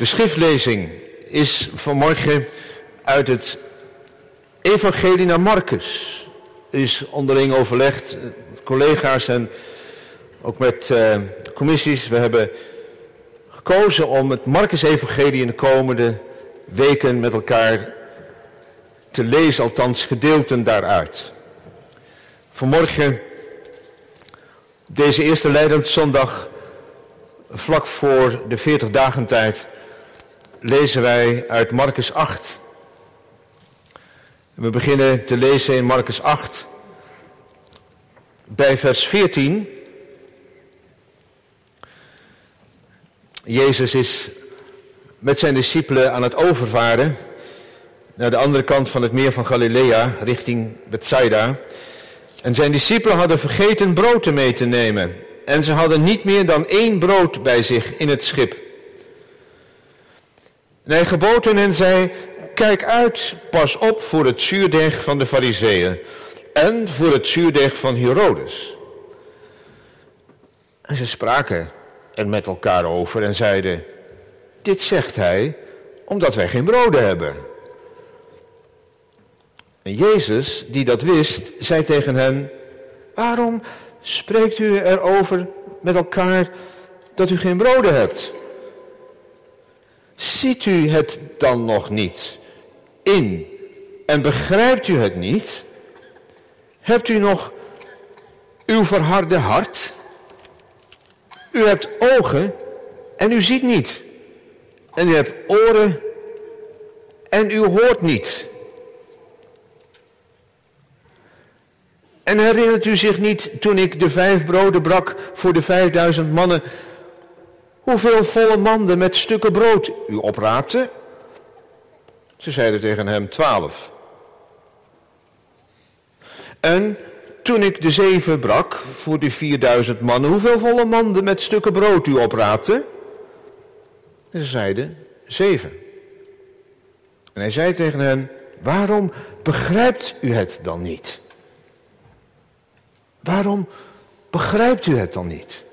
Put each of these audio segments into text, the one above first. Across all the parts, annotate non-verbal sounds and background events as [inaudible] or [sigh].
De schriftlezing is vanmorgen uit het Evangelie naar Marcus. Er is onderling overlegd, collega's en ook met uh, commissies. We hebben gekozen om het Marcus-evangelie in de komende weken met elkaar te lezen, althans gedeelten daaruit. Vanmorgen, deze eerste leidend zondag, vlak voor de 40 dagen tijd, lezen wij uit Marcus 8. We beginnen te lezen in Marcus 8 bij vers 14. Jezus is met zijn discipelen aan het overvaren naar de andere kant van het meer van Galilea, richting Bethsaida. En zijn discipelen hadden vergeten brood mee te nemen. En ze hadden niet meer dan één brood bij zich in het schip. En hij gebood hen en zei, kijk uit, pas op voor het zuurdeeg van de fariseeën en voor het zuurdeeg van Herodes. En ze spraken er met elkaar over en zeiden, dit zegt hij omdat wij geen broden hebben. En Jezus, die dat wist, zei tegen hen, waarom spreekt u erover met elkaar dat u geen broden hebt? Ziet u het dan nog niet in en begrijpt u het niet? Hebt u nog uw verharde hart? U hebt ogen en u ziet niet. En u hebt oren en u hoort niet. En herinnert u zich niet toen ik de vijf broden brak voor de vijfduizend mannen, hoeveel volle manden met stukken brood u opraapte? Ze zeiden tegen hem twaalf. En toen ik de zeven brak voor de vierduizend mannen, hoeveel volle manden met stukken brood u opraapte? Ze zeiden zeven. En hij zei tegen hen, waarom begrijpt u het dan niet? Waarom begrijpt u het dan niet?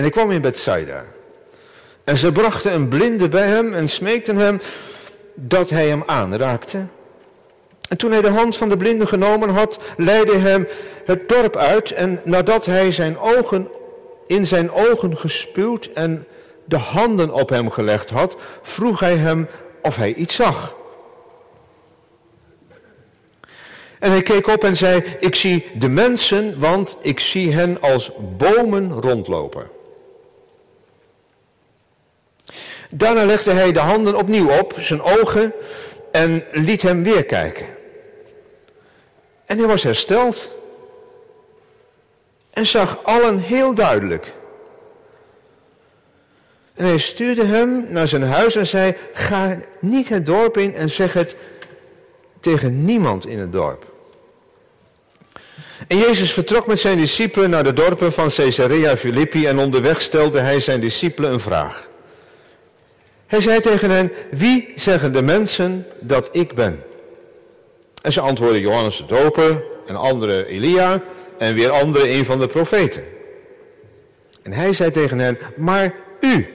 En ik kwam in Bethsaida. En ze brachten een blinde bij hem en smeekten hem dat hij hem aanraakte. En toen hij de hand van de blinde genomen had, leidde hij hem het dorp uit. En nadat hij zijn ogen in zijn ogen gespuwd en de handen op hem gelegd had, vroeg hij hem of hij iets zag. En hij keek op en zei, ik zie de mensen, want ik zie hen als bomen rondlopen. Daarna legde hij de handen opnieuw op, zijn ogen, en liet hem weer kijken. En hij was hersteld. En zag allen heel duidelijk. En hij stuurde hem naar zijn huis en zei: Ga niet het dorp in en zeg het tegen niemand in het dorp. En Jezus vertrok met zijn discipelen naar de dorpen van Caesarea Philippi en onderweg stelde hij zijn discipelen een vraag. Hij zei tegen hen, wie zeggen de mensen dat ik ben? En ze antwoordden Johannes de Doper en andere Elia en weer andere een van de profeten. En hij zei tegen hen, maar u,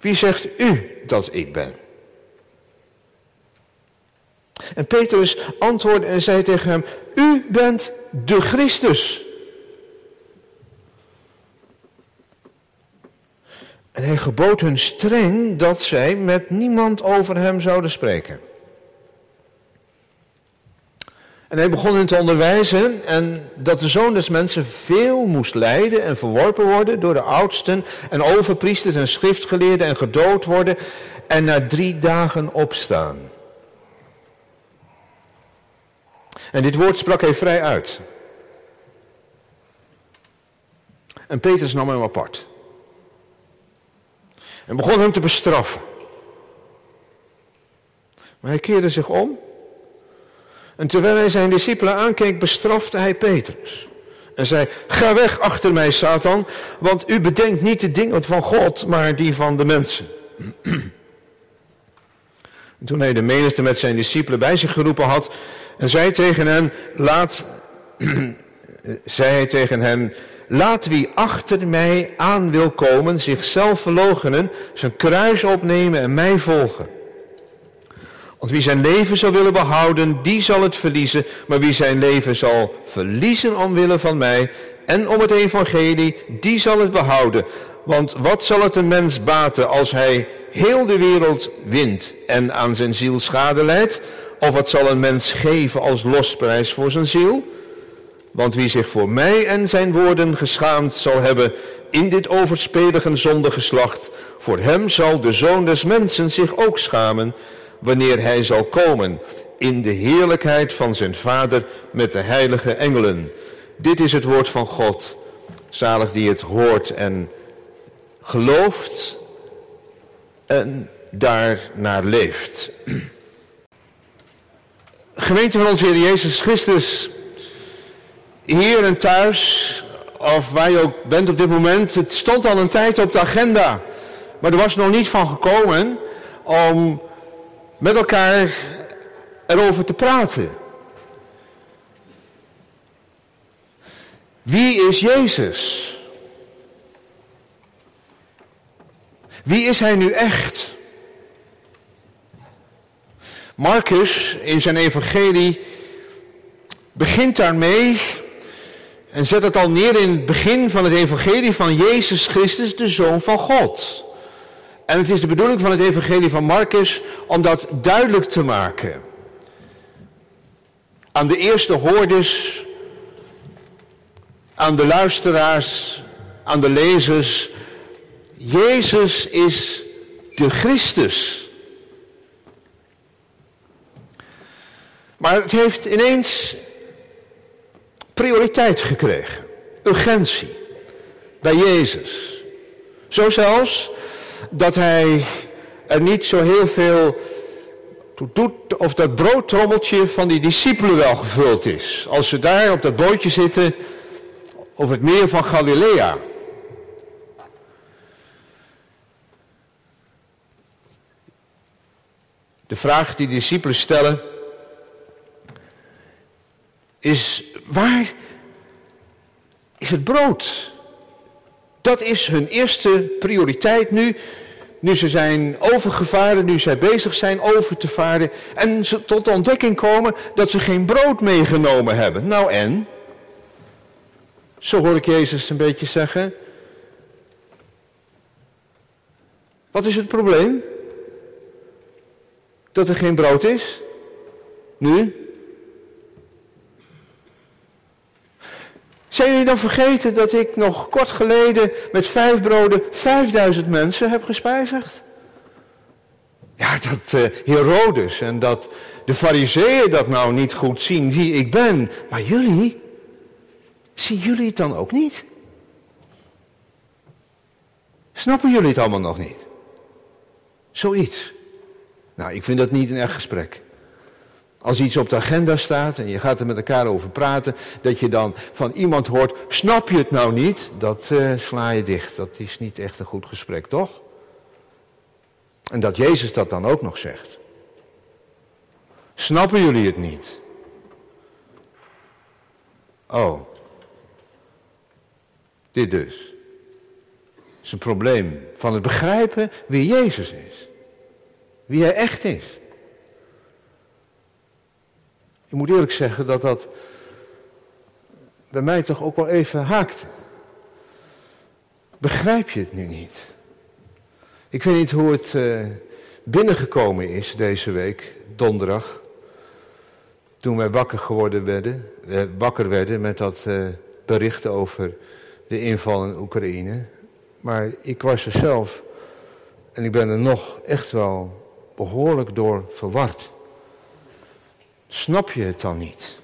wie zegt u dat ik ben? En Petrus antwoordde en zei tegen hem, u bent de Christus. En hij gebood hun streng dat zij met niemand over hem zouden spreken. En hij begon hen te onderwijzen en dat de zoon des mensen veel moest lijden en verworpen worden door de oudsten en overpriesters en schriftgeleerden en gedood worden en na drie dagen opstaan. En dit woord sprak hij vrij uit. En Petrus nam hem apart. En begon hem te bestraffen. Maar hij keerde zich om. En terwijl hij zijn discipelen aankeek, bestrafte hij Petrus. En zei, ga weg achter mij, Satan, want u bedenkt niet de dingen van God, maar die van de mensen. [clears throat] En toen hij de menigte met zijn discipelen bij zich geroepen had en zei tegen hen, laat [clears throat] zei hij tegen hen, laat wie achter mij aan wil komen zichzelf verloochenen, zijn kruis opnemen en mij volgen. Want wie zijn leven zal willen behouden, die zal het verliezen. Maar wie zijn leven zal verliezen omwille van mij en om het evangelie, die zal het behouden. Want wat zal het een mens baten als hij heel de wereld wint en aan zijn ziel schade leidt? Of wat zal een mens geven als losprijs voor zijn ziel? Want wie zich voor mij en zijn woorden geschaamd zal hebben in dit overspelige zondegeslacht, voor hem zal de zoon des mensen zich ook schamen wanneer hij zal komen in de heerlijkheid van zijn Vader met de heilige engelen. Dit is het woord van God. Zalig die het hoort en gelooft en daarnaar leeft. [clears throat] Gemeente van onze Heer Jezus Christus, hier en thuis, of waar je ook bent op dit moment, het stond al een tijd op de agenda. Maar er was nog niet van gekomen om met elkaar erover te praten. Wie is Jezus? Wie is hij nu echt? Marcus in zijn evangelie begint daarmee en zet het al neer in het begin van het evangelie van Jezus Christus, de Zoon van God. En het is de bedoeling van het evangelie van Marcus om dat duidelijk te maken. Aan de eerste hoorders, aan de luisteraars, aan de lezers. Jezus is de Christus. Maar het heeft ineens prioriteit gekregen. Urgentie. Bij Jezus. Zo zelfs dat hij er niet zo heel veel doet of dat broodtrommeltje van die discipelen wel gevuld is. Als ze daar op dat bootje zitten op het meer van Galilea. De vraag die de discipelen stellen is, waar is het brood? Dat is hun eerste prioriteit nu. Nu ze zijn overgevaren, nu zij bezig zijn over te varen. En ze tot de ontdekking komen dat ze geen brood meegenomen hebben. Nou en? Zo hoor ik Jezus een beetje zeggen. Wat is het probleem? Dat er geen brood is? Nu? Zijn jullie dan vergeten dat ik nog kort geleden met vijf broden vijfduizend mensen heb gespijzigd? Ja, dat uh, Herodes en dat de fariseeën dat nou niet goed zien wie ik ben. Maar jullie, zien jullie het dan ook niet? Snappen jullie het allemaal nog niet? Zoiets. Nou, ik vind dat niet een echt gesprek. Als iets op de agenda staat en je gaat er met elkaar over praten, dat je dan van iemand hoort, snap je het nou niet? Dat uh, sla je dicht. Dat is niet echt een goed gesprek, toch? En dat Jezus dat dan ook nog zegt. Snappen jullie het niet? Oh. Dit dus. Het is een probleem van het begrijpen wie Jezus is. Wie hij echt is. Ik moet eerlijk zeggen dat dat bij mij toch ook wel even haakt. Begrijp je het nu niet? Ik weet niet hoe het uh, binnengekomen is deze week, donderdag. Toen wij wakker geworden werden, uh, wakker werden met dat uh, bericht over de inval in Oekraïne. Maar ik was er zelf en ik ben er nog echt wel behoorlijk door verward. Snap je het dan niet?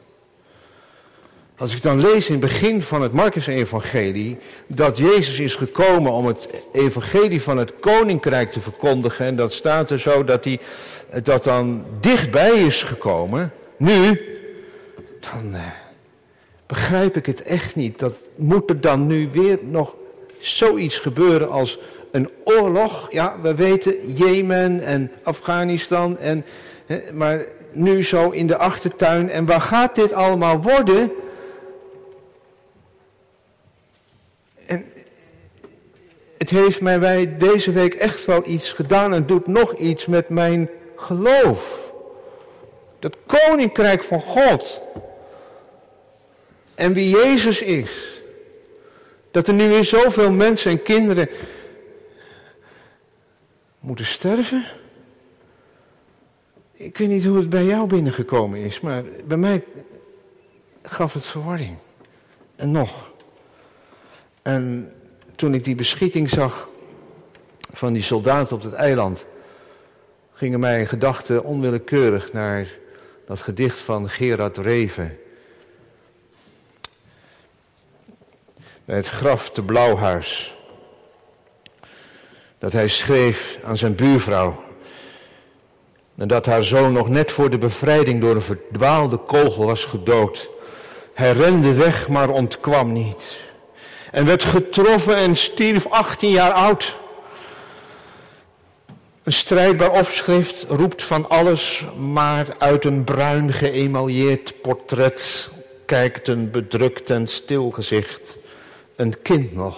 Als ik dan lees in het begin van het Marcus-evangelie dat Jezus is gekomen om het evangelie van het koninkrijk te verkondigen en dat staat er zo dat hij dat dan dichtbij is gekomen, nu, dan eh, begrijp ik het echt niet. Dat moet er dan nu weer nog zoiets gebeuren als een oorlog. Ja, we weten Jemen en Afghanistan en, maar nu zo in de achtertuin en waar gaat dit allemaal worden? En het heeft mij wij deze week echt wel iets gedaan en doet nog iets met mijn geloof. Dat koninkrijk van God en wie Jezus is. Dat er nu weer zoveel mensen en kinderen moeten sterven. Ik weet niet hoe het bij jou binnengekomen is, maar bij mij gaf het verwarring. En nog. En toen ik die beschieting zag van die soldaten op het eiland, gingen mijn gedachten onwillekeurig naar dat gedicht van Gerard Reven. Bij het graf te Blauwhuis. Dat hij schreef aan zijn buurvrouw. Nadat haar zoon nog net voor de bevrijding door een verdwaalde kogel was gedood. Hij rende weg, maar ontkwam niet. En werd getroffen en stierf 18 jaar oud. Een strijdbaar opschrift roept van alles, maar uit een bruin geëmaljeerd portret kijkt een bedrukt en stil gezicht. Een kind nog.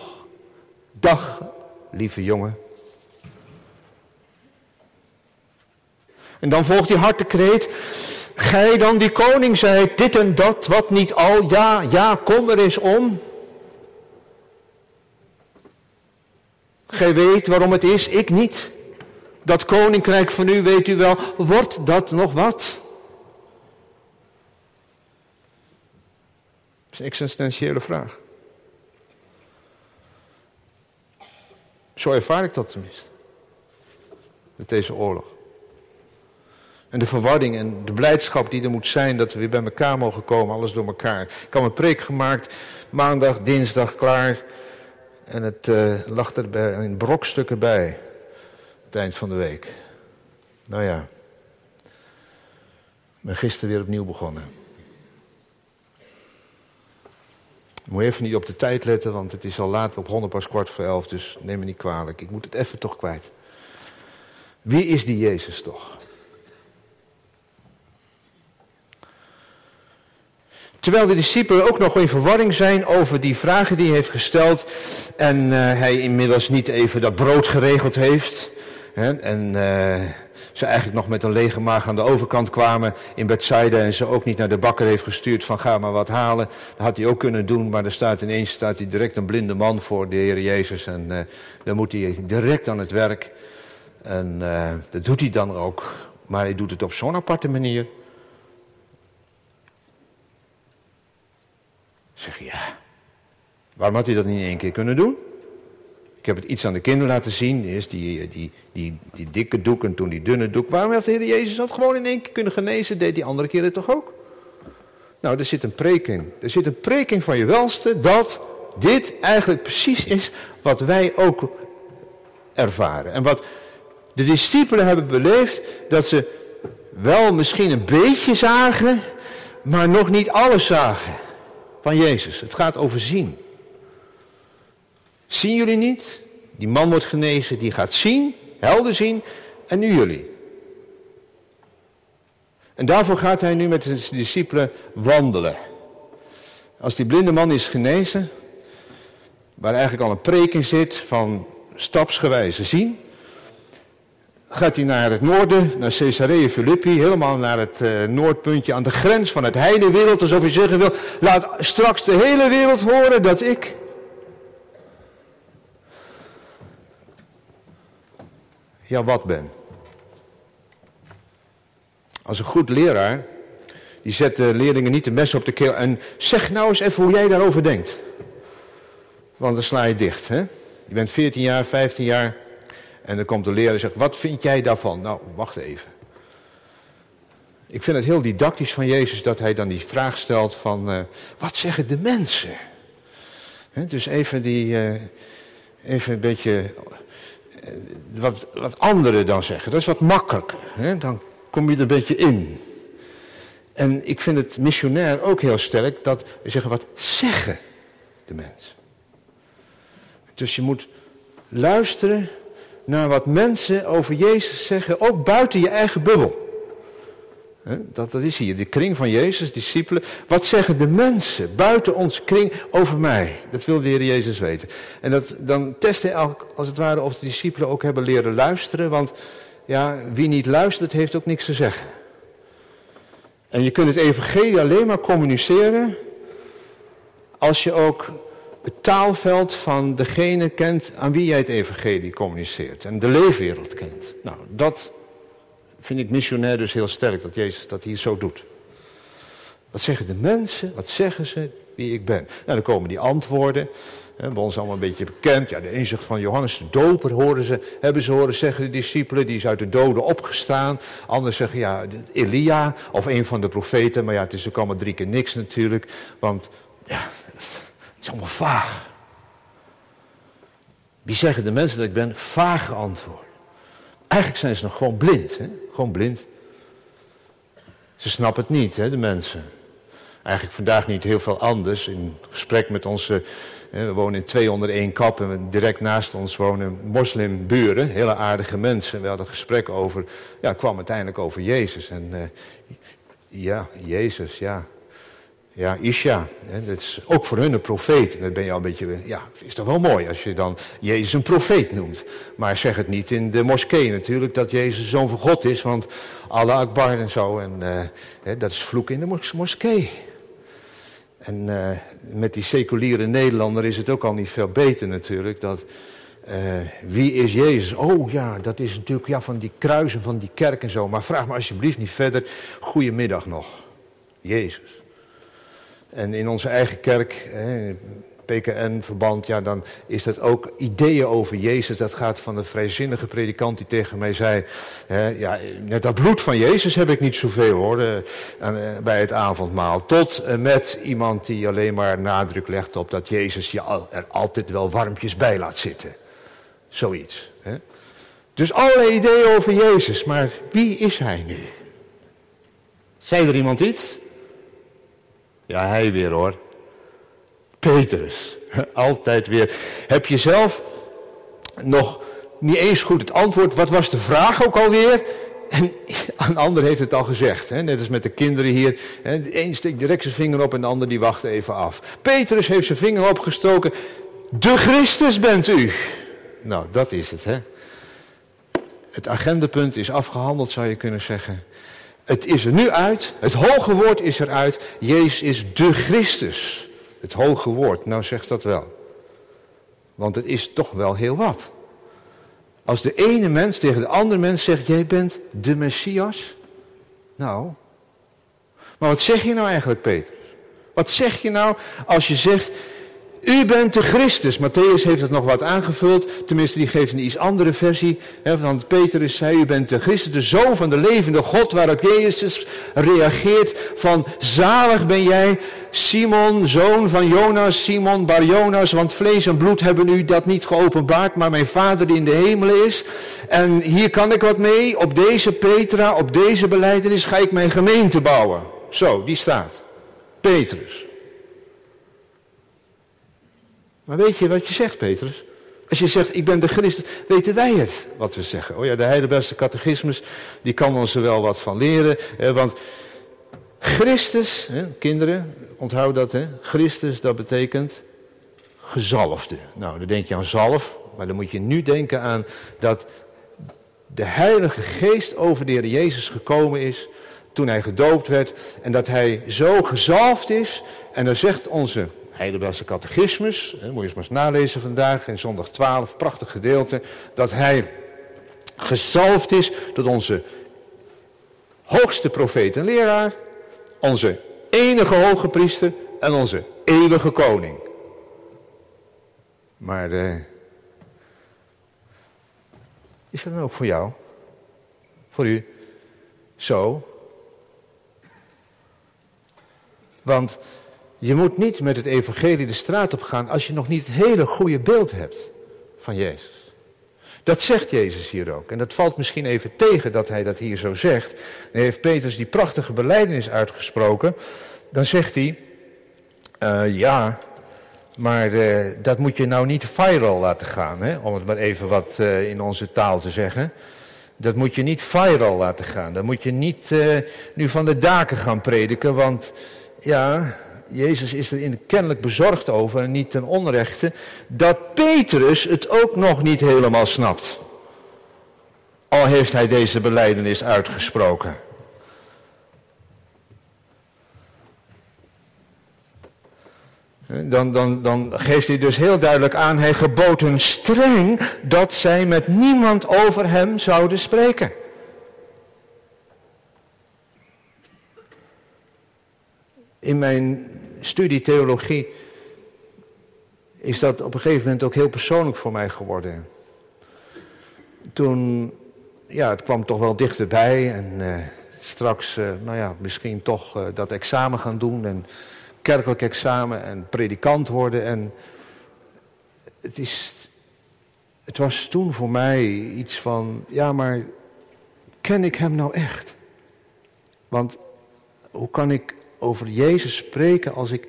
Dag, lieve jongen. En dan volgt die hartekreet. Gij dan die koning zei dit en dat, wat niet al, ja, ja, kom er eens om. Gij weet waarom het is, ik niet. Dat koninkrijk van u, weet u wel, wordt dat nog wat? Dat is een existentiële vraag. Zo ervaar ik dat tenminste. Met deze oorlog. En de verwarring en de blijdschap die er moet zijn dat we weer bij elkaar mogen komen, alles door elkaar. Ik had een preek gemaakt, maandag, dinsdag klaar. En het uh, lag er bij, in brokstukken bij. Het eind van de week. Nou ja. Ik ben gisteren weer opnieuw begonnen. Ik moet even niet op de tijd letten, want het is al laat op honderd pas kwart voor elf, dus neem me niet kwalijk. Ik moet het even toch kwijt. Wie is die Jezus toch? Terwijl de discipelen ook nog in verwarring zijn over die vragen die hij heeft gesteld. En uh, hij inmiddels niet even dat brood geregeld heeft. Hè, en uh, ze eigenlijk nog met een lege maag aan de overkant kwamen in Bethsaida. En ze ook niet naar de bakker heeft gestuurd van ga maar wat halen. Dat had hij ook kunnen doen, maar er staat ineens staat hij direct een blinde man voor de Heer Jezus. En uh, dan moet hij direct aan het werk. En dat doet hij dan ook. Maar hij doet het op zo'n aparte manier. Zeg je, ja, waarom had hij dat niet in één keer kunnen doen? Ik heb het iets aan de kinderen laten zien. Eerst die, die, die, die dikke doek en toen die dunne doek. Waarom had de Heer Jezus dat gewoon in één keer kunnen genezen? Deed die andere keren toch ook? Nou, er zit een preek. Er zit een preek van je welste dat dit eigenlijk precies is wat wij ook ervaren. En wat de discipelen hebben beleefd, dat ze wel misschien een beetje zagen, maar nog niet alles zagen van Jezus. Het gaat over zien. Zien jullie niet? Die man wordt genezen, die gaat zien, helder zien. En nu jullie. En daarvoor gaat hij nu met de discipelen wandelen. Als die blinde man is genezen, waar eigenlijk al een preek in zit van stapsgewijze zien, gaat hij naar het noorden, naar Caesarea Philippi, helemaal naar het uh, noordpuntje aan de grens van het heidewereld, alsof hij zeggen wil, laat straks de hele wereld horen dat ik ja wat ben. Als een goed leraar, die zet de leerlingen niet de mes op de keel en zeg nou eens even hoe jij daarover denkt. Want dan sla je dicht, hè. Je bent 14 jaar, 15 jaar, en dan komt de leraar en zegt, wat vind jij daarvan? Nou, wacht even. Ik vind het heel didactisch van Jezus dat hij dan die vraag stelt van, uh, wat zeggen de mensen? dus even die, uh, even een beetje, uh, wat, wat anderen dan zeggen. Dat is wat makkelijker. Dan kom je er een beetje in. En ik vind het missionair ook heel sterk dat we zeggen, wat zeggen de mensen? Dus je moet luisteren naar wat mensen over Jezus zeggen, ook buiten je eigen bubbel. Dat, dat is hier, de kring van Jezus, discipelen. Wat zeggen de mensen buiten onze kring over mij? Dat wil de Heer Jezus weten. En dat, dan test hij als het ware of de discipelen ook hebben leren luisteren. Want ja, wie niet luistert heeft ook niks te zeggen. En je kunt het evangelie alleen maar communiceren als je ook het taalveld van degene kent aan wie jij het evangelie communiceert. En de leefwereld kent. Nou, dat vind ik missionair dus heel sterk, dat Jezus dat hier zo doet. Wat zeggen de mensen? Wat zeggen ze wie ik ben? Nou, dan komen die antwoorden. Hè, bij ons allemaal een beetje bekend. Ja, de inzicht van Johannes de Doper horen ze, hebben ze horen zeggen, de discipelen. Die is uit de doden opgestaan. Anderen zeggen, ja, Elia of een van de profeten. Maar ja, het is ook allemaal drie keer niks natuurlijk. Want, ja, is allemaal vaag. Wie zeggen de mensen dat ik ben? Vage antwoorden. Eigenlijk zijn ze nog gewoon blind. Hè? Gewoon blind. Ze snappen het niet, hè, de mensen. Eigenlijk vandaag niet heel veel anders. In gesprek met onze. We wonen in twee onder één kap. En direct naast ons wonen moslimburen. Hele aardige mensen. We hadden een gesprek over. Ja, kwam uiteindelijk over Jezus. En uh, ja, Jezus, ja. Ja, Isha, hè, dat is ook voor hun een profeet. Dat ben je al een beetje, ja, is toch wel mooi als je dan Jezus een profeet noemt. Maar zeg het niet in de moskee natuurlijk, dat Jezus zoon van God is, want Allah Akbar en zo. En uh, hè, dat is vloek in de moskee. En uh, met die seculiere Nederlander is het ook al niet veel beter natuurlijk. Dat, uh, wie is Jezus? Oh ja, dat is natuurlijk ja, van die kruisen van die kerk en zo. Maar vraag me alsjeblieft niet verder. Goedemiddag nog. Jezus. En in onze eigen kerk, PKN-verband, ja, dan is dat ook ideeën over Jezus. Dat gaat van de vrijzinnige predikant die tegen mij zei... Hè, ja, net dat bloed van Jezus heb ik niet zoveel hoor, eh, bij het avondmaal. Tot met iemand die alleen maar nadruk legt op dat Jezus je er altijd wel warmpjes bij laat zitten. Zoiets. Hè. Dus allerlei ideeën over Jezus, maar wie is hij nu? Zei er iemand iets? Ja, hij weer hoor. Petrus. Altijd weer. Heb je zelf nog niet eens goed het antwoord? Wat was de vraag ook alweer? En een ander heeft het al gezegd. Hè? Net als met de kinderen hier. Hè? De een steekt direct zijn vinger op en de ander die wacht even af. Petrus heeft zijn vinger opgestoken. De Christus bent u. Nou, dat is het. Hè? Het agendapunt is afgehandeld, zou je kunnen zeggen. Het is er nu uit. Het hoge woord is eruit. Jezus is de Christus. Het hoge woord. Nou zegt dat wel. Want het is toch wel heel wat. Als de ene mens tegen de andere mens zegt: Jij bent de Messias. Nou. Maar wat zeg je nou eigenlijk, Peter? Wat zeg je nou als je zegt: u bent de Christus. Matthäus heeft het nog wat aangevuld. Tenminste, die geeft een iets andere versie. Hè, want Petrus zei, u bent de Christus, de Zoon van de levende God. Waarop Jezus reageert van, zalig ben jij, Simon, zoon van Jonas, Simon bar Jonas. Want vlees en bloed hebben u dat niet geopenbaard, maar mijn Vader die in de hemelen is. En hier kan ik wat mee. Op deze Petra, op deze beleidenis ga ik mijn gemeente bouwen. Zo, die staat. Petrus. Maar weet je wat je zegt, Petrus? Als je zegt, ik ben de Christus, weten wij het wat we zeggen. Oh ja, de heidelbeste catechismus, die kan ons er wel wat van leren. Want Christus, hè, kinderen, onthoud dat, hè. Christus, dat betekent gezalfde. Nou, dan denk je aan zalf, maar dan moet je nu denken aan dat de Heilige Geest over de Heer Jezus gekomen is toen hij gedoopt werd. En dat hij zo gezalfd is. En dan zegt onze Heidelbergse catechismus, hè, moet je eens maar eens nalezen vandaag, in zondag 12, prachtig gedeelte, dat hij gezalfd is tot onze hoogste profeet en leraar, onze enige hoge priester en onze eeuwige koning. Maar eh, is dat dan ook voor jou? Voor u? Zo? Want je moet niet met het evangelie de straat op gaan als je nog niet het hele goede beeld hebt van Jezus. Dat zegt Jezus hier ook. En dat valt misschien even tegen dat hij dat hier zo zegt. Dan heeft Petrus die prachtige beleidenis uitgesproken. Dan zegt hij, uh, ja, maar uh, dat moet je nou niet viral laten gaan. Hè? Om het maar even wat uh, in onze taal te zeggen. Dat moet je niet viral laten gaan. Dat moet je niet nu van de daken gaan prediken. Want ja, Jezus is er kennelijk bezorgd over en niet ten onrechte. Dat Petrus het ook nog niet helemaal snapt. Al heeft hij deze beleidenis uitgesproken. Dan, dan, dan geeft hij dus heel duidelijk aan, hij gebood hun streng dat zij met niemand over hem zouden spreken. In mijn studie theologie is dat op een gegeven moment ook heel persoonlijk voor mij geworden. Toen, ja, het kwam toch wel dichterbij en uh, straks, uh, nou ja, misschien toch uh, dat examen gaan doen en kerkelijk examen en predikant worden. En het, is, het was toen voor mij iets van, ja maar ken ik hem nou echt? Want hoe kan ik over Jezus spreken als ik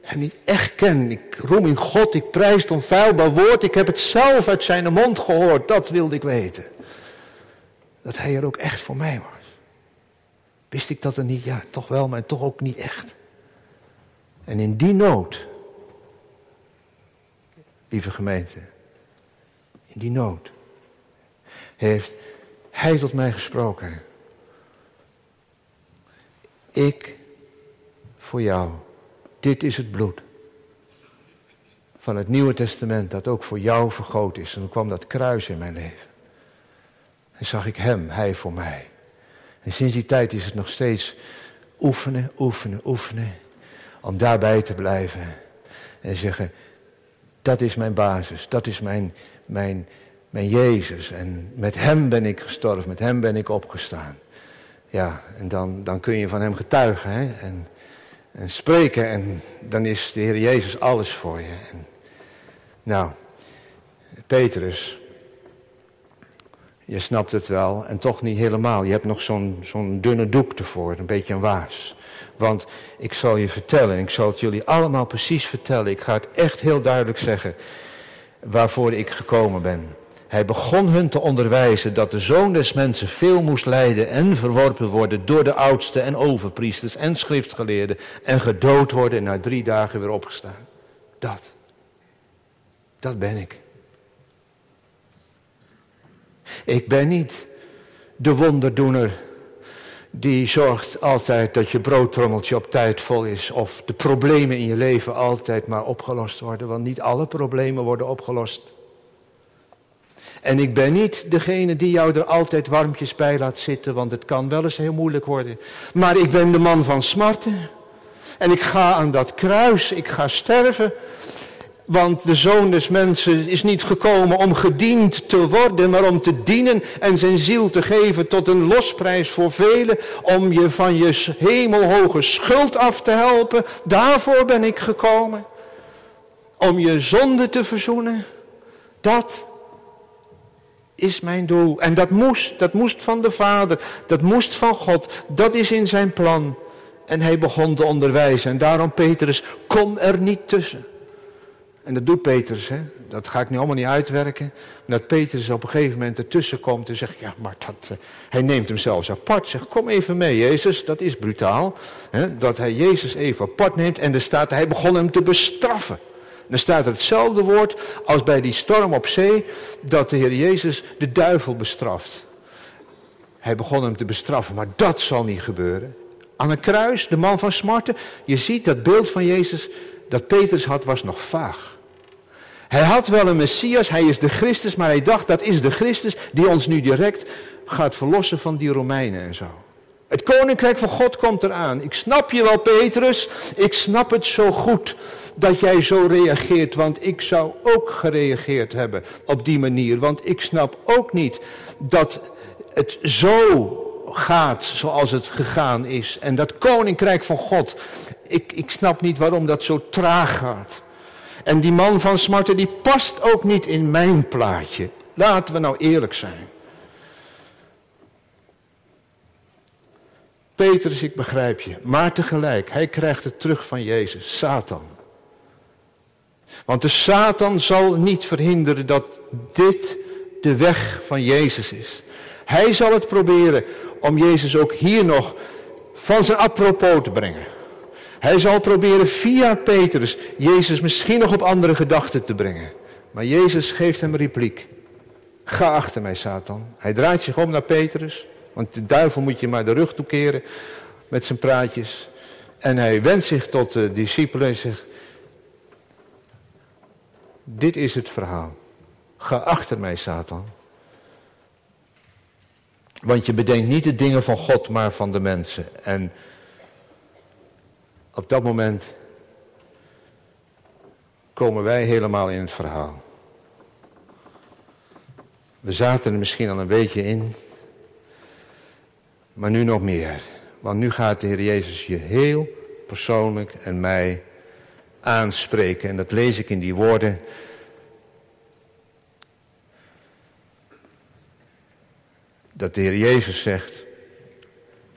hem niet echt ken? Ik roem in God, ik prijs het onfeilbaar woord, ik heb het zelf uit zijn mond gehoord, dat wilde ik weten. Dat hij er ook echt voor mij was. Wist ik dat er niet? Ja, toch wel, maar toch ook niet echt. En in die nood, lieve gemeente, in die nood, heeft Hij tot mij gesproken. Ik voor jou. Dit is het bloed van het Nieuwe Testament dat ook voor jou vergroot is. En dan kwam dat kruis in mijn leven. En zag ik Hem, Hij voor mij. En sinds die tijd is het nog steeds oefenen, oefenen, oefenen om daarbij te blijven. En zeggen, dat is mijn basis, dat is mijn, mijn, mijn Jezus. En met Hem ben ik gestorven, met Hem ben ik opgestaan. Ja, en dan, dan kun je van Hem getuigen hè? En, en spreken. En dan is de Heer Jezus alles voor je. En, nou, Petrus, je snapt het wel en toch niet helemaal. Je hebt nog zo'n zo'n dunne doek ervoor, een beetje een waas. Want ik zal je vertellen, ik zal het jullie allemaal precies vertellen. Ik ga het echt heel duidelijk zeggen waarvoor ik gekomen ben. Hij begon hun te onderwijzen dat de zoon des mensen veel moest lijden en verworpen worden door de oudsten en overpriesters en schriftgeleerden en gedood worden en na drie dagen weer opgestaan. Dat, dat ben ik. Ik ben niet de wonderdoener die zorgt altijd dat je broodtrommeltje op tijd vol is. Of de problemen in je leven altijd maar opgelost worden. Want niet alle problemen worden opgelost. En ik ben niet degene die jou er altijd warmpjes bij laat zitten. Want het kan wel eens heel moeilijk worden. Maar ik ben de man van smarten. En ik ga aan dat kruis. Ik ga sterven. Want de zoon des mensen is niet gekomen om gediend te worden, maar om te dienen en zijn ziel te geven tot een losprijs voor velen, om je van je hemelhoge schuld af te helpen. Daarvoor ben ik gekomen. Om je zonde te verzoenen. Dat is mijn doel. En dat moest, dat moest van de Vader, dat moest van God, dat is in zijn plan. En hij begon te onderwijzen. En daarom, Petrus, kom er niet tussen. En dat doet Petrus, hè? dat ga ik nu allemaal niet uitwerken. Dat Petrus op een gegeven moment ertussen komt en zegt, ja, maar dat, uh, hij neemt hem zelfs apart. Zegt, kom even mee, Jezus, dat is brutaal. Hè? Dat hij Jezus even apart neemt en er staat, hij begon hem te bestraffen. Dan staat er hetzelfde woord als bij die storm op zee, dat de Heer Jezus de duivel bestraft. Hij begon hem te bestraffen, maar dat zal niet gebeuren. Aan een kruis, de man van smarten, je ziet dat beeld van Jezus dat Petrus had, was nog vaag. Hij had wel een Messias, hij is de Christus, maar hij dacht dat is de Christus die ons nu direct gaat verlossen van die Romeinen en zo. Het koninkrijk van God komt eraan. Ik snap je wel, Petrus. Ik snap het zo goed dat jij zo reageert, want ik zou ook gereageerd hebben op die manier. Want ik snap ook niet dat het zo gaat zoals het gegaan is. En dat koninkrijk van God, ik, ik snap niet waarom dat zo traag gaat. En die man van smarten, die past ook niet in mijn plaatje. Laten we nou eerlijk zijn. Petrus, ik begrijp je. Maar tegelijk, hij krijgt het terug van Jezus, Satan. Want de Satan zal niet verhinderen dat dit de weg van Jezus is. Hij zal het proberen om Jezus ook hier nog van zijn apropos te brengen. Hij zal proberen via Petrus Jezus misschien nog op andere gedachten te brengen. Maar Jezus geeft hem repliek. Ga achter mij, Satan. Hij draait zich om naar Petrus. Want de duivel moet je maar de rug toekeren met zijn praatjes. En hij wendt zich tot de discipelen en zegt, dit is het verhaal. Ga achter mij, Satan. Want je bedenkt niet de dingen van God, maar van de mensen. En op dat moment komen wij helemaal in het verhaal. We zaten er misschien al een beetje in, maar nu nog meer. Want nu gaat de Heer Jezus je heel persoonlijk en mij aanspreken. En dat lees ik in die woorden. Dat de Heer Jezus zegt.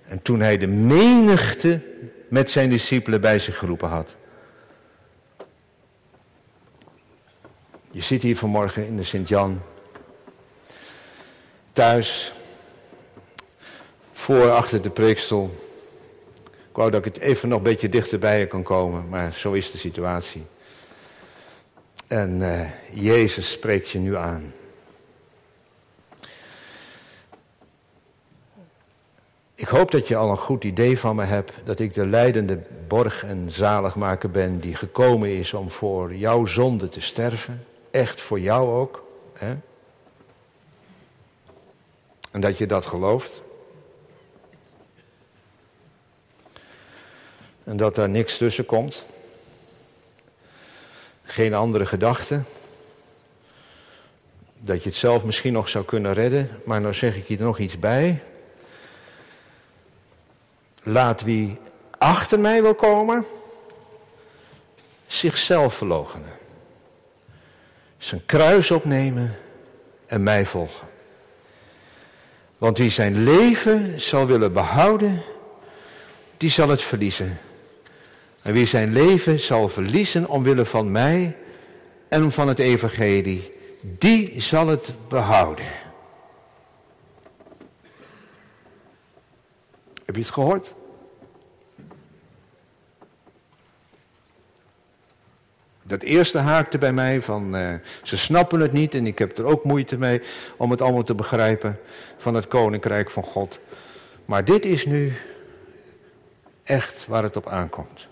En toen hij de menigte met zijn discipelen bij zich geroepen had. Je zit hier vanmorgen in de Sint-Jan. Thuis. Voor, achter de preekstoel. Ik wou dat ik het even nog een beetje dichterbij kan komen, maar zo is de situatie. En uh, Jezus spreekt je nu aan. Ik hoop dat je al een goed idee van me hebt dat ik de leidende borg en zaligmaker ben die gekomen is om voor jouw zonde te sterven. Echt voor jou ook. Hè? En dat je dat gelooft. En dat daar niks tussen komt. Geen andere gedachten. Dat je het zelf misschien nog zou kunnen redden. Maar nou zeg ik hier nog iets bij. Laat wie achter mij wil komen, zichzelf verloochenen. Zijn kruis opnemen en mij volgen. Want wie zijn leven zal willen behouden, die zal het verliezen. En wie zijn leven zal verliezen omwille van mij en van het evangelie, die zal het behouden. Heb je het gehoord? Dat eerste haakte bij mij van, uh, ze snappen het niet en ik heb er ook moeite mee om het allemaal te begrijpen van het koninkrijk van God. Maar dit is nu echt waar het op aankomt.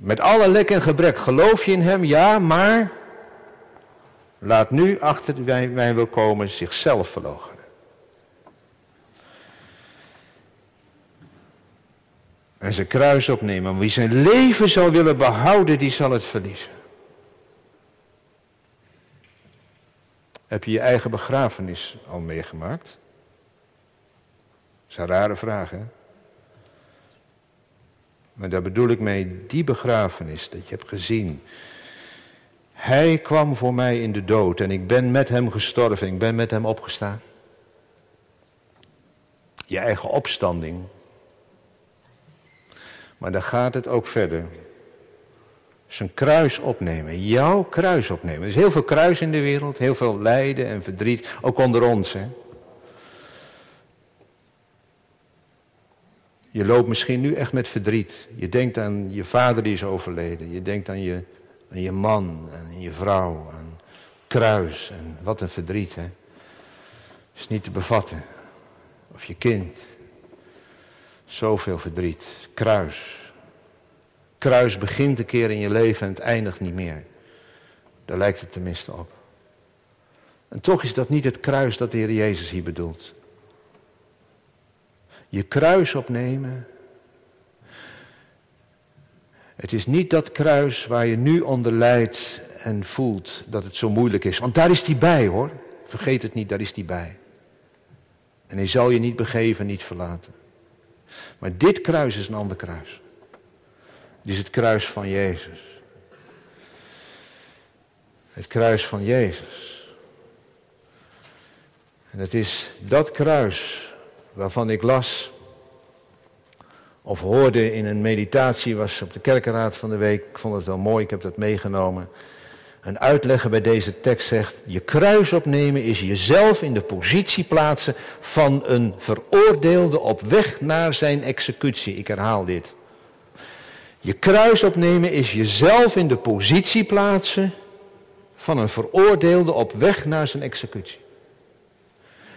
Met alle lek en gebrek geloof je in hem, ja, maar laat nu achter wij, wij wil komen zichzelf verloochenen. En zijn kruis opnemen. Wie zijn leven zal willen behouden, die zal het verliezen. Heb je je eigen begrafenis al meegemaakt? Dat is een rare vraag, hè? Maar daar bedoel ik mee die begrafenis, dat je hebt gezien. Hij kwam voor mij in de dood en ik ben met hem gestorven, ik ben met hem opgestaan. Je eigen opstanding. Maar dan gaat het ook verder. Zijn kruis opnemen, jouw kruis opnemen. Er is heel veel kruis in de wereld, heel veel lijden en verdriet, ook onder ons. Hè? Je loopt misschien nu echt met verdriet. Je denkt aan je vader die is overleden. Je denkt aan je, aan je man en je vrouw. Aan kruis en wat een verdriet. Hè? Is niet te bevatten. Of je kind. Zoveel verdriet. Kruis. Kruis begint een keer in je leven en het eindigt niet meer. Daar lijkt het tenminste op. En toch is dat niet het kruis dat de Heer Jezus hier bedoelt je kruis opnemen. Het is niet dat kruis waar je nu onder lijdt en voelt dat het zo moeilijk is. Want daar is hij bij hoor. Vergeet het niet, daar is hij bij. En hij zal je niet begeven, niet verlaten. Maar dit kruis is een ander kruis. Dit is het kruis van Jezus. Het kruis van Jezus. En het is dat kruis waarvan ik las of hoorde in een meditatie, was op de kerkenraad van de week, ik vond het wel mooi, ik heb dat meegenomen, Een uitlegger bij deze tekst zegt, je kruis opnemen is jezelf in de positie plaatsen van een veroordeelde op weg naar zijn executie. Ik herhaal dit. Je kruis opnemen is jezelf in de positie plaatsen van een veroordeelde op weg naar zijn executie.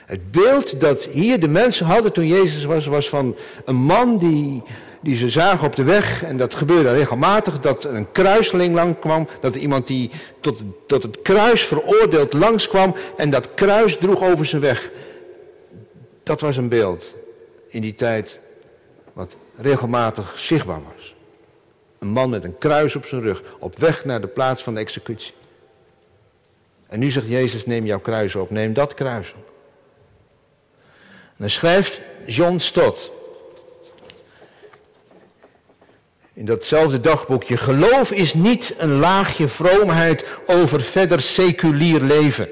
Het beeld dat hier de mensen hadden toen Jezus was, was van een man die, die ze zagen op de weg. En dat gebeurde regelmatig, dat een kruiseling lang kwam. Dat iemand die tot, tot het kruis veroordeeld langskwam. En dat kruis droeg over zijn weg. Dat was een beeld in die tijd wat regelmatig zichtbaar was. Een man met een kruis op zijn rug, op weg naar de plaats van de executie. En nu zegt Jezus, neem jouw kruis op, neem dat kruis op. Dan schrijft John Stott in datzelfde dagboekje, geloof is niet een laagje vroomheid over verder seculier leven.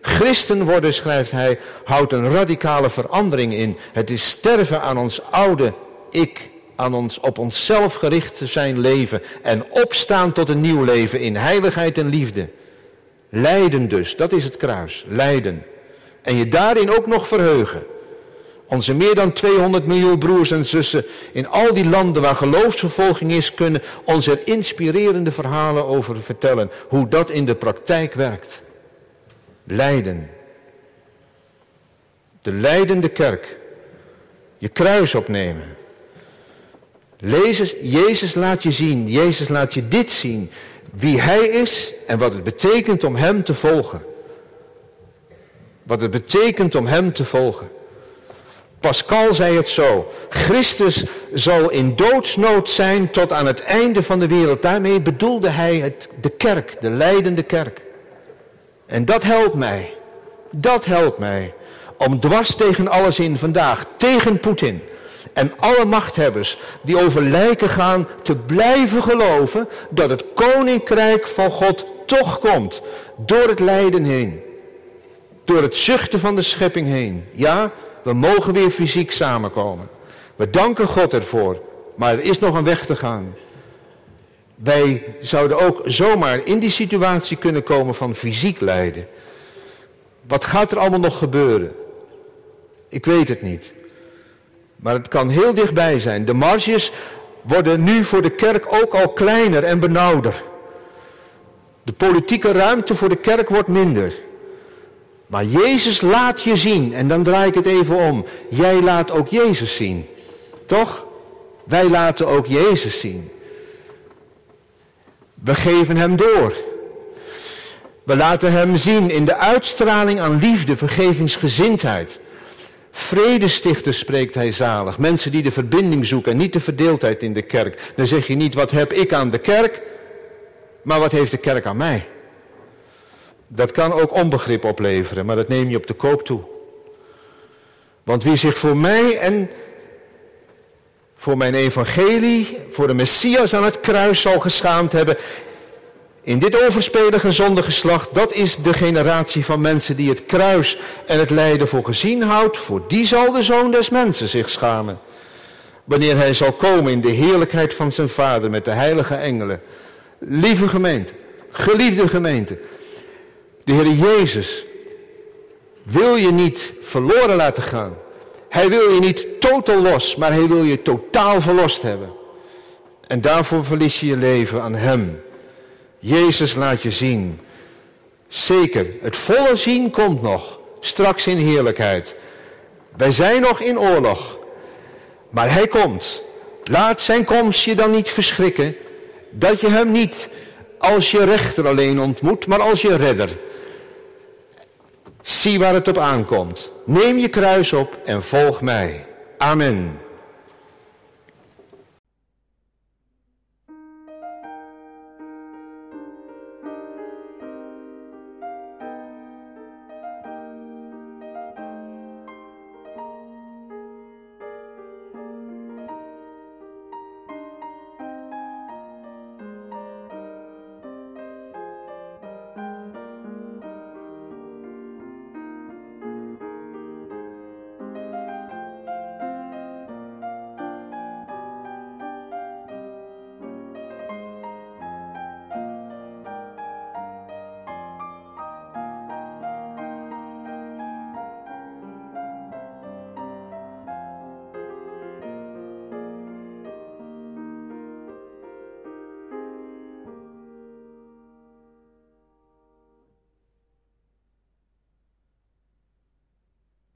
Christen worden, schrijft hij, houdt een radicale verandering in. Het is sterven aan ons oude ik, aan ons op onszelf gericht zijn leven en opstaan tot een nieuw leven in heiligheid en liefde. Lijden dus, dat is het kruis, lijden. En je daarin ook nog verheugen. Onze meer dan 200 miljoen broers en zussen in al die landen waar geloofsvervolging is, kunnen ons er inspirerende verhalen over vertellen. Hoe dat in de praktijk werkt. Lijden. De leidende kerk. Je kruis opnemen. Jezus, Jezus laat je zien, Jezus laat je dit zien. Wie Hij is en wat het betekent om Hem te volgen. Wat het betekent om Hem te volgen. Pascal zei het zo. Christus zal in doodsnood zijn tot aan het einde van de wereld. Daarmee bedoelde hij het, de kerk, de leidende kerk. En dat helpt mij. Dat helpt mij. Om dwars tegen alles in vandaag, tegen Poetin en alle machthebbers die over lijken gaan, te blijven geloven dat het koninkrijk van God toch komt. Door het lijden heen. Door het zuchten van de schepping heen. Ja, we mogen weer fysiek samenkomen. We danken God ervoor, maar er is nog een weg te gaan. Wij zouden ook zomaar in die situatie kunnen komen van fysiek lijden. Wat gaat er allemaal nog gebeuren? Ik weet het niet. Maar het kan heel dichtbij zijn. De marges worden nu voor de kerk ook al kleiner en benauwder. De politieke ruimte voor de kerk wordt minder. Maar Jezus laat je zien. En dan draai ik het even om. Jij laat ook Jezus zien. Toch? Wij laten ook Jezus zien. We geven hem door. We laten hem zien in de uitstraling aan liefde, vergevingsgezindheid. Vredestichters spreekt hij zalig. Mensen die de verbinding zoeken en niet de verdeeldheid in de kerk. Dan zeg je niet wat heb ik aan de kerk, maar wat heeft de kerk aan mij. Dat kan ook onbegrip opleveren, maar dat neem je op de koop toe. Want wie zich voor mij en voor mijn evangelie, voor de Messias aan het kruis zal geschaamd hebben, in dit overspelige zondegeslacht, dat is de generatie van mensen die het kruis en het lijden voor gezien houdt, voor die zal de zoon des mensen zich schamen. Wanneer hij zal komen in de heerlijkheid van zijn vader met de heilige engelen. Lieve gemeente, geliefde gemeente, de Heer Jezus wil je niet verloren laten gaan. Hij wil je niet totaal los, maar hij wil je totaal verlost hebben. En daarvoor verlies je je leven aan Hem. Jezus laat je zien. Zeker, het volle zien komt nog, straks in heerlijkheid. Wij zijn nog in oorlog, maar Hij komt. Laat Zijn komst je dan niet verschrikken, dat je Hem niet als je rechter alleen ontmoet, maar als je redder. Zie waar het op aankomt. Neem je kruis op en volg mij. Amen.